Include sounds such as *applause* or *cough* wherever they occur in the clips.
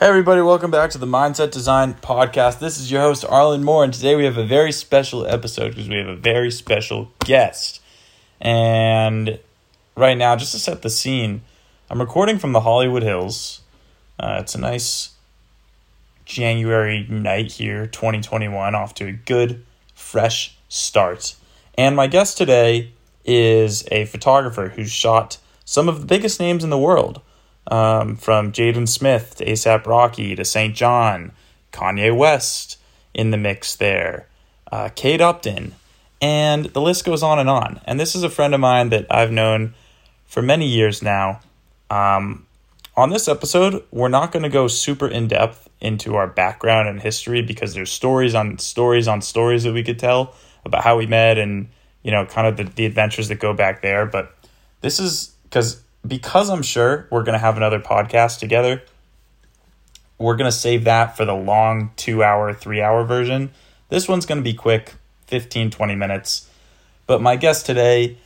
Hey, everybody, welcome back to the Mindset Design Podcast. This is your host, Arlen Moore, and today we have a very special episode because we have a very special guest. And right now, just to set the scene, I'm recording from the Hollywood Hills. Uh, it's a nice January night here, 2021, off to a good, fresh start. And my guest today is a photographer who's shot some of the biggest names in the world um, from Jaden Smith to ASAP Rocky to SAINt JHN, Kanye West in the mix there, uh, Kate Upton, and the list goes on and on. And this is a friend of mine that I've known for many years now. Um, on this episode, we're not going to go super in depth into our background and history because there's stories on stories on stories that we could tell about how we met and you know kind of the, the adventures that go back there. But this is because because I'm sure we're going to have another podcast together, we're going to save that for the long two hour, three hour version. This one's going to be quick 15, 20 minutes. But my guest today,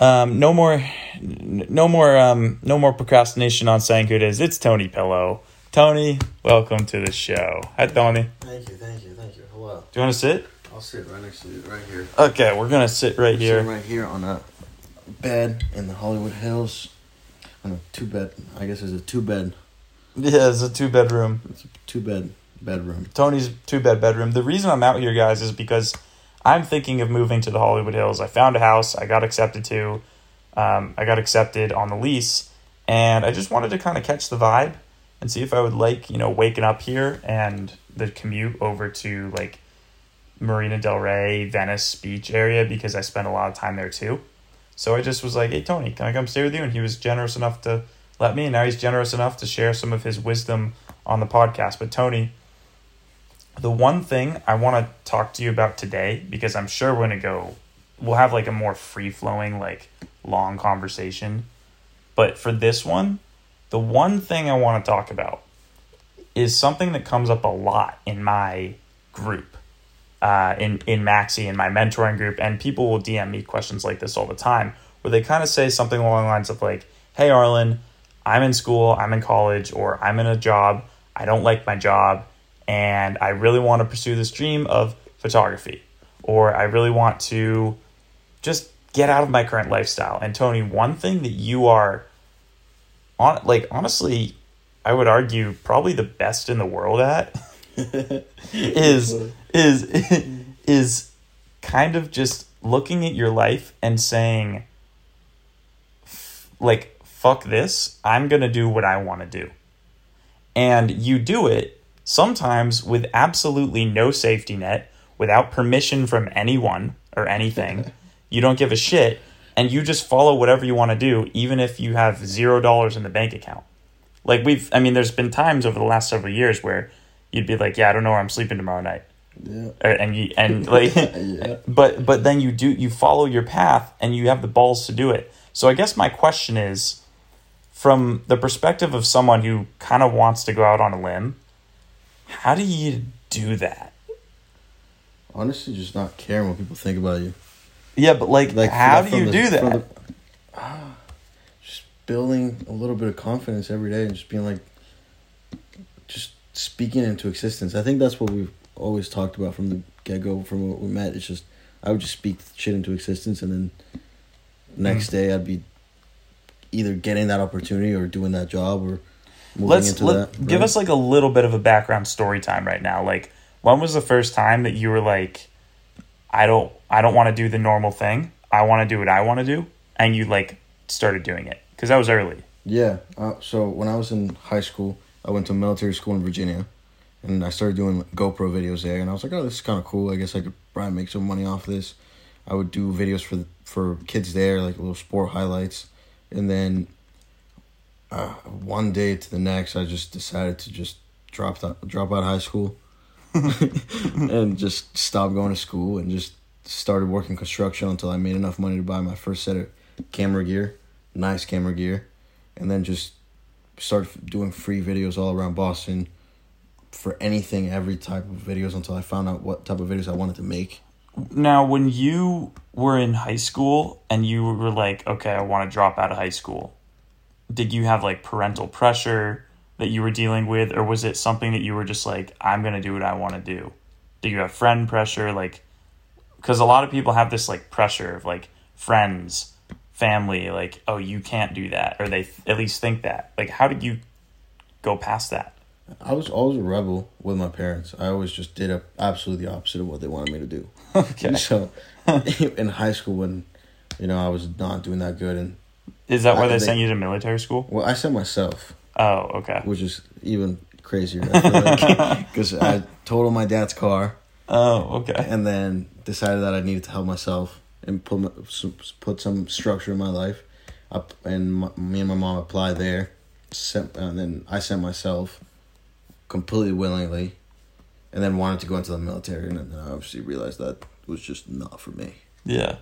um, no more, no more, um, no more procrastination on saying who it is. It's Tony Pillow. Tony, welcome to the show. Hi, Tony. Thank you, thank you, thank you. Hello. Do you want to sit? I'll sit right next to you, right here. Okay, we're gonna sit right Sitting here. right here on a bed in the Hollywood Hills. On a two bed. I guess it's a two bed. Yeah, it's a two bedroom. It's a two bed bedroom. Tony's two bed bedroom. The reason I'm out here, guys, is because I'm thinking of moving to the Hollywood Hills. I found a house. I got accepted to. Um, I got accepted on the lease, and I just wanted to kind of catch the vibe and see if I would like, you know, waking up here and the commute over to like Marina Del Rey, Venice Beach area because I spent a lot of time there too. So I just was like, "Hey Tony, can I come stay with you?" And he was generous enough to let me. And now he's generous enough to share some of his wisdom on the podcast. But Tony, the one thing I want to talk to you about today, because I'm sure we're gonna go, we'll have like a more free flowing, like long conversation. But for this one, the one thing I want to talk about is something that comes up a lot in my group, uh, in in Maxi in my mentoring group, and people will DM me questions like this all the time, where they kind of say something along the lines of like, "Hey, Arlen, I'm in school, I'm in college, or I'm in a job. I don't like my job, and I really want to pursue this dream of photography, or I really want to just get out of my current lifestyle." And Tony, one thing that you are on like honestly i would argue probably the best in the world at *laughs* is is *laughs* is kind of just looking at your life and saying like fuck this. I'm going to do what i want to do. And you do it sometimes with absolutely no safety net without permission from anyone or anything. *laughs* You don't give a shit and you just follow whatever you want to do even if you have zero dollars in the bank account. Like we've i mean there's been times over the last several years where you'd be like yeah i don't know where i'm sleeping tomorrow night Yeah. And you and *laughs* like Yeah. but but then you do you follow your path and you have the balls to do it so i guess my question is from the perspective of someone who kind of wants to go out on a limb how do you do that Honestly, just not caring what people think about you. yeah but like, Like how do you the- do that the- *sighs* Ah, just building a little bit of confidence every day and just being like, just speaking into existence. I think that's what we've always talked about from the get go, from what we met. It's just I would just speak shit into existence, and then next Mm. day I'd be either getting that opportunity or doing that job or moving let's into let, that. give us like a little bit of a background story time right now like when was the first time that you were like i don't i don't want to do the normal thing i want to do what i want to do and you like started doing it because that was early Yeah. Uh, so when I was in high school, I went to military school in Virginia, and I started doing GoPro videos there. And I was like, oh, this is kind of cool. I guess I could probably make some money off this. I would do videos for for kids there, like little sport highlights, and then uh, one day to the next, I just decided to just drop out, drop out of high school, *laughs* and just stop going to school and just started working construction until I made enough money to buy my first set of camera gear, nice camera gear, and then just started doing free videos all around Boston for anything, every type of videos until I found out what type of videos I wanted to make. now when you were in high school and you were like okay i want to drop out of high school did you have like parental pressure that you were dealing with, or was it something that you were just like, I'm gonna do what I want to do? Did you have friend pressure? Like, because a lot of people have this like pressure of like friends, family, like, oh, you can't do that, or they th- at least think that. Like, how did you go past that? I was always a rebel with my parents. I always just did a, absolutely the opposite of what they wanted me to do. *laughs* *laughs* Okay. So *laughs* in high school, when you know I was not doing that good, and Is that why they they- sent you to military school? well, I sent myself, Oh, okay. which is even crazier. Because I totaled my dad's car, Oh, okay. and then decided that I needed to help myself and put my, some, put some structure in my life. Up and my, me and my mom applied there, sent, and then I sent myself completely willingly, and then wanted to go into the military, and then I obviously realized that was just not for me. Yeah.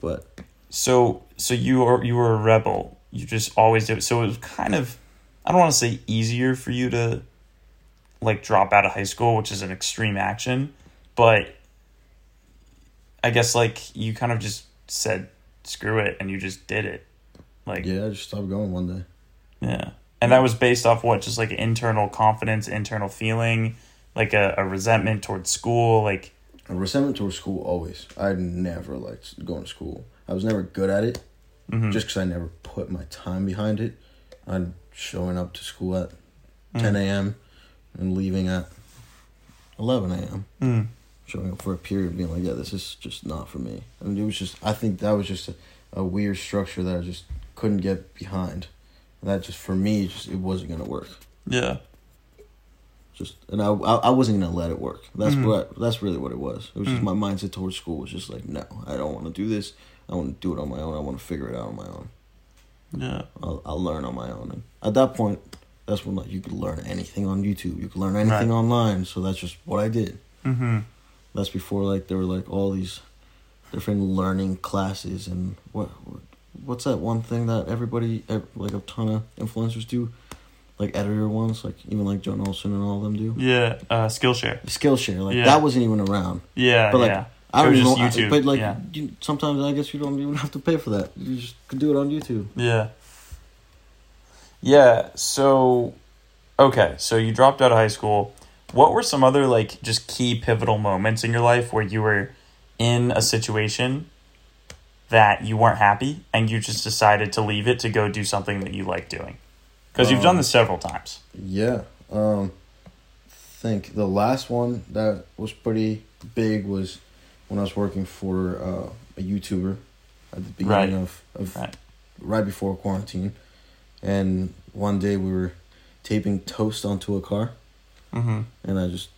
But So so you are you were a rebel. You just always did. So it was kind of I don't want to say easier for you to like drop out of high school, which is an extreme action, but I guess like you kind of just said screw it and you just did it. Like yeah, I just stopped going one day. yeah. And that was based off what? Just like internal confidence, internal feeling, like a, a resentment towards school, like A resentment towards school always. I never liked going to school. I was never good at it, mhm. just because I never put my time behind it. I'm showing up to school at 10 a.m. and leaving at 11 a.m. Mm. Showing up for a period, being like, yeah, this is just not for me. I mean, it was just, I think that was just a, a weird structure that I just couldn't get behind. And that just, for me, just it wasn't going to work. yeah. Just and I, I I wasn't gonna let it work. That's Mhm. what that's really what it was. It was just Mhm. my mindset towards school was just like, no, I don't want to do this. I want to do it on my own. I want to figure it out on my own. Yeah. I'll I'll learn on my own. And at that point, that's when like you could learn anything on YouTube. You could learn anything Right. online. So that's just what I did. Mhm. That's before like there were like all these different learning classes and what, what what's that one thing that everybody like a ton of influencers do, like editor ones, like even like John Olson and all of them do. Yeah, uh Skillshare. Skillshare, like Yeah. that wasn't even around. Yeah, But like yeah. I don't even just know, YouTube, but like yeah. you, sometimes I guess you don't even have to pay for that. You just could do it on YouTube. Yeah. Yeah, so okay, so you dropped out of high school. What were some other like just key pivotal moments in your life where you were in a situation that you weren't happy and you just decided to leave it to go do something that you like doing? Cuz you've done Um, this several times. Yeah. Um think the last one that was pretty big was when I was working for uh, a YouTuber at the beginning Right. of, of Right. right before quarantine. And one day we were taping toast onto a car Mhm. and I just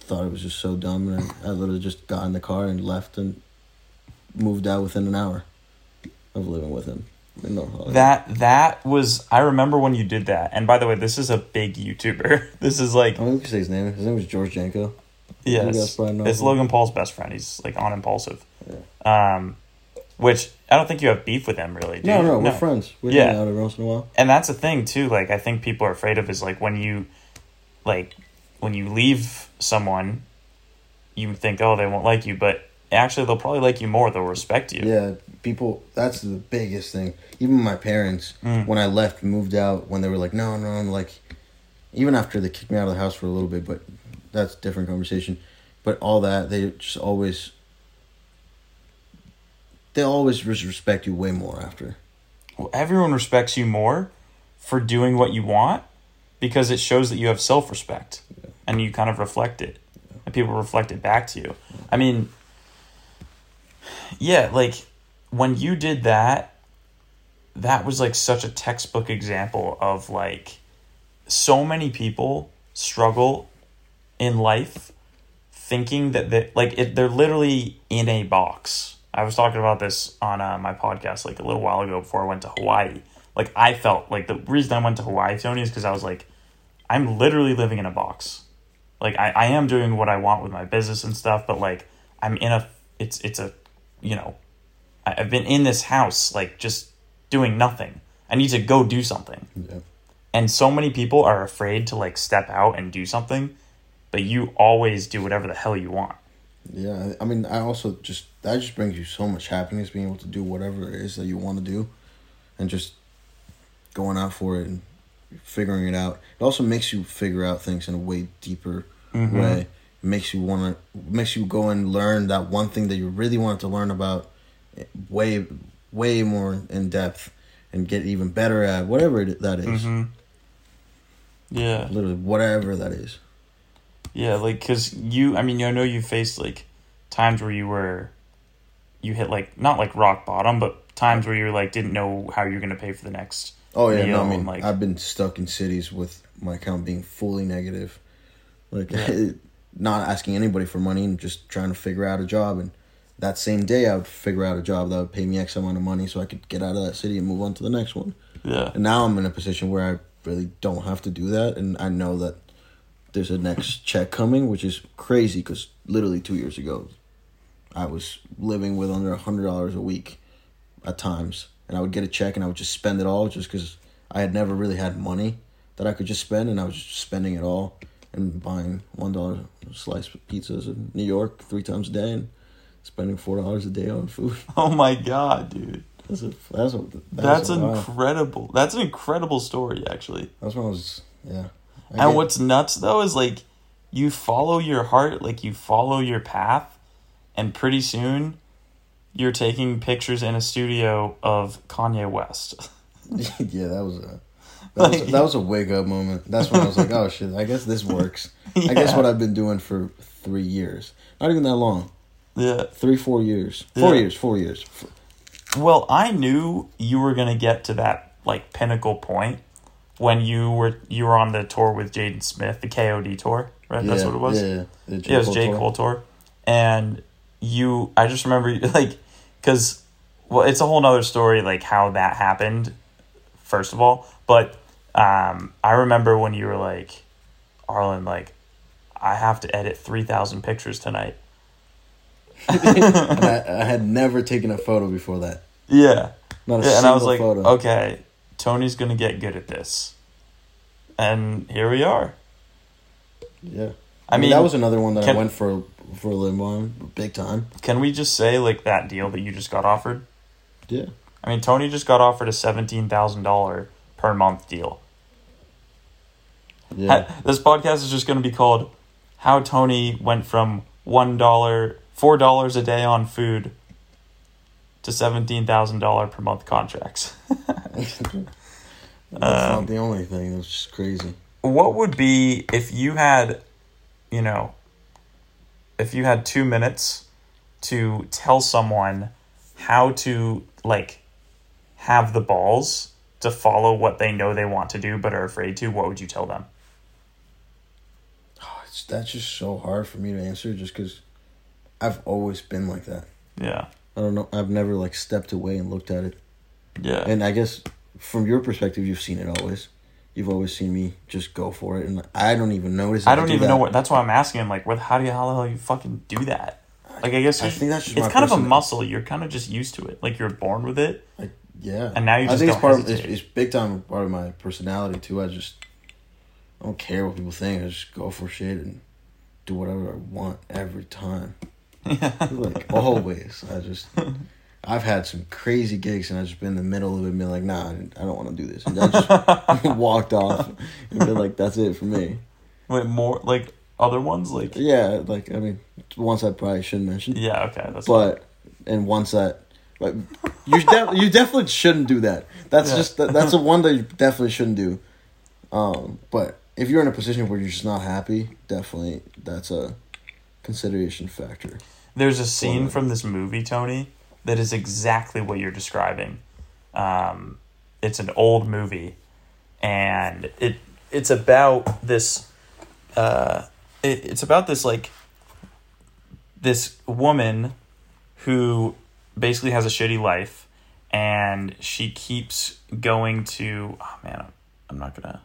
thought it was just so dumb and I, I literally just got in the car and left and moved out within an hour of living with him. That that was I remember when you did that. And by the way, this is a big YouTuber. *laughs* This is like I mean, we could say his name. His name was George Janko. Yes, it's. Logan Paul's best friend. He's like on Impaulsive. Um, which I don't think you have beef with him really. Do No, you? no, we're friends. We Yeah. hang out every once in a while. And that's the thing too. Like I think people are afraid of is like when you, like, when you leave someone, you think oh they won't like you, but actually they'll probably like you more. They'll respect you. Yeah, people. That's the biggest thing. Even my parents, Mm. when I left, moved out, when they were like, no, no, I'm like, even after they kicked me out of the house for a little bit, but that's a different conversation. But all that, they just always, they always respect you way more after. Well, everyone respects you more for doing what you want because it shows that you have self respect and you kind of reflect it and people reflect it back to you. I mean, yeah, like when you did that, that was like such a textbook example of like so many people struggle in life thinking that they like it, they're literally in a box. I was talking about this on uh, my podcast like a little while ago before I went to Hawaii. Like I felt like the reason I went to Hawaii, Tony, is because I was like, I'm literally living in a box. Like I, I am doing what I want with my business and stuff, but like I'm in a it's it's a you know I, I've been in this house like just doing nothing. I need to go do something. Yeah. And so many people are afraid to like step out and do something, but you always do whatever the hell you want. Yeah, I I mean, I also just that just brings you so much happiness being able to do whatever it is that you want to do, and just going out for it. And figuring it out. It also makes you figure out things in a way deeper Mhm. way. It makes you want to makes you go and learn that one thing that you really wanted to learn about way way more in depth and get even better at whatever it, that is. Mhm. Yeah. Literally whatever that is. Yeah, like because you, I mean, I know you faced like times where you were, you hit like not like rock bottom, but times where you were like didn't know how you're gonna pay for the next. Oh yeah, no, I mean like I've been stuck in cities with my account being fully negative, like Yeah. Eh, not asking anybody for money and just trying to figure out a job. And that same day, I would figure out a job that would pay me X amount of money so I could get out of that city and move on to the next one. yeah, And now I'm in a position where I really don't have to do that, and I know that there's a next *laughs* check coming, which is crazy because literally two years ago, I was living with under a hundred dollars a week at times, and I would get a check and I would just spend it all just because I had never really had money that I could just spend, and I was just spending it all and buying one dollar slice of pizzas in New York three times a day and spending four dollars a day on food. *laughs* Oh my god, dude, That's a that's a that's, a lot. incredible. That's an incredible story, actually. That's when I was yeah. I and get- what's nuts though is like you follow your heart, like you follow your path, and pretty soon you're taking pictures in a studio of Kanye West. *laughs* *laughs* yeah, that was a that, was, Like- that was a wake up moment. That's when I was like, oh shit, I guess this works. I guess what I've been doing for three years, not even that long, Yeah. three, four years, four Yeah. years, four years. Well, I knew you were gonna get to that like pinnacle point when you were you were on the tour with Jaden Smith, the KOD tour, right? That's what it was. Yeah, yeah, it was J. Cole tour, and you. I just remember *laughs* like because well, it's a whole nother story like how that happened. First of all, but um, I remember when you were like, Arlen, like, I have to edit three thousand pictures tonight. *laughs* I, I had never taken a photo before that. Yeah. Not a Yeah, and single I was like, photo. okay, Tony's gonna get good at this, and here we are. Yeah, I mean, that was another one that can- I went for for a on, big time. can we just say like that deal that you just got offered? Yeah, I mean, Tony just got offered a seventeen thousand dollar per month deal. Yeah. Ha- This podcast is just gonna be called "How Tony Went from One Dollar, Four Dollars a Day on Food to Seventeen Thousand Dollar per month contracts." *laughs* That's um, not the only thing. It's just crazy. what would be if you had you know if you had two minutes to tell someone how to like have the balls to follow what they know they want to do but are afraid to what would you tell them that's just so hard for me to answer, just because I've always been like that. yeah I don't know. I've never like stepped away and looked at it. yeah And I guess from your perspective, you've seen it always. You've always seen me just go for it, and I don't even notice. i don't do even that. know what that's why i'm asking him like where how do you how the hell you fucking do that like i guess I think that's just it's kind of a muscle you're kind of just used to it like you're born with it Yeah, And now you I just think don't it's part of it's, it's big time part of my personality too. I just I don't care what people think. I just go for shit and do whatever I want every time. Yeah. *laughs* like always. I just I've had some crazy gigs and I've just been in the middle of it and been like, nah, I don't want to do this. And I just *laughs* walked off and been like, that's it for me. Wait, more like other ones like Yeah, like I mean, once I probably shouldn't mention, yeah okay that's but and once that, like you de- you definitely shouldn't do that. That's Yeah. just that's the one that you definitely shouldn't do. Um, but if you're in a position where you're just not happy, definitely that's a consideration factor. There's a scene from this movie, Tony, that is exactly what you're describing. Um, it's an old movie, and it it's about this. Uh, it, it's about this like this woman who basically has a shitty life, and she keeps going to. Oh man, I'm, I'm not gonna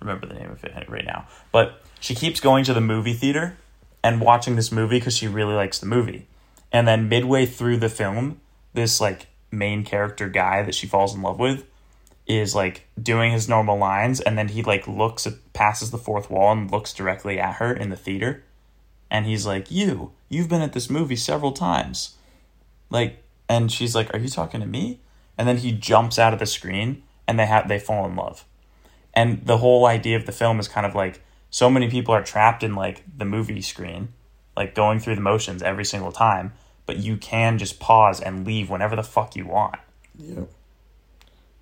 remember the name of it right now, but she keeps going to the movie theater and watching this movie because she really likes the movie. And then midway through the film, this like main character guy that she falls in love with is like doing his normal lines and then he like looks at passes the fourth wall and looks directly at her in the theater. And he's like you you've been at this movie several times. Like and she's like are you talking to me? And then he jumps out of the screen and they have they fall in love And the whole idea of the film is kind of like so many people are trapped in like the movie screen, like going through the motions every single time, but you can just pause and leave whenever the fuck you want. Yeah.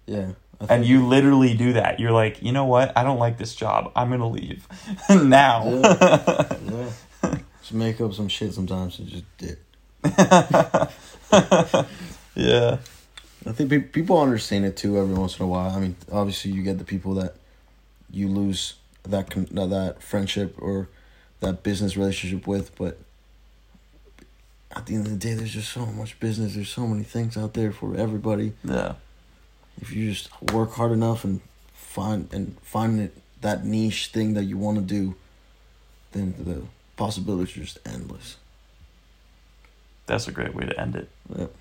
Yeah. And you literally do that. You're like, you know what? I don't like this job. I'm gonna leave *laughs* now. yeah. Just make up some shit sometimes and just dip. *laughs* yeah. I think people understand it too every once in a while. I mean, obviously you get the people that you lose that that- friendship or that business relationship with, but at the end of the day, there's just so much business. There's so many things out there for everybody. Yeah. If you just work hard enough and find and find it, that niche thing that you want to do, then the possibilities are just endless. That's a great way to end it. Yep.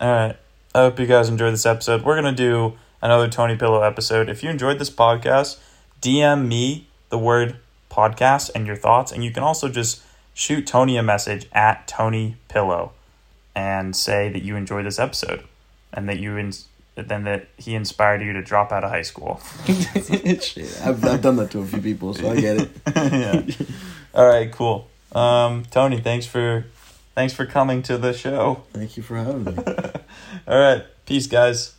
All right. I hope you guys enjoyed this episode. We're going to do another Tony Pillow episode. If you enjoyed this podcast, DM me the word podcast and your thoughts. And you can also just shoot Tony a message at Tony Pillow and say that you enjoyed this episode and that you ins- then that he inspired you to drop out of high school. *laughs* Shit, I've, I've done that to a few people, so I get it. *laughs* yeah. All right, cool. Um, Tony, thanks for thanks for coming to the show. Thank you for having me. *laughs* All right, peace, guys.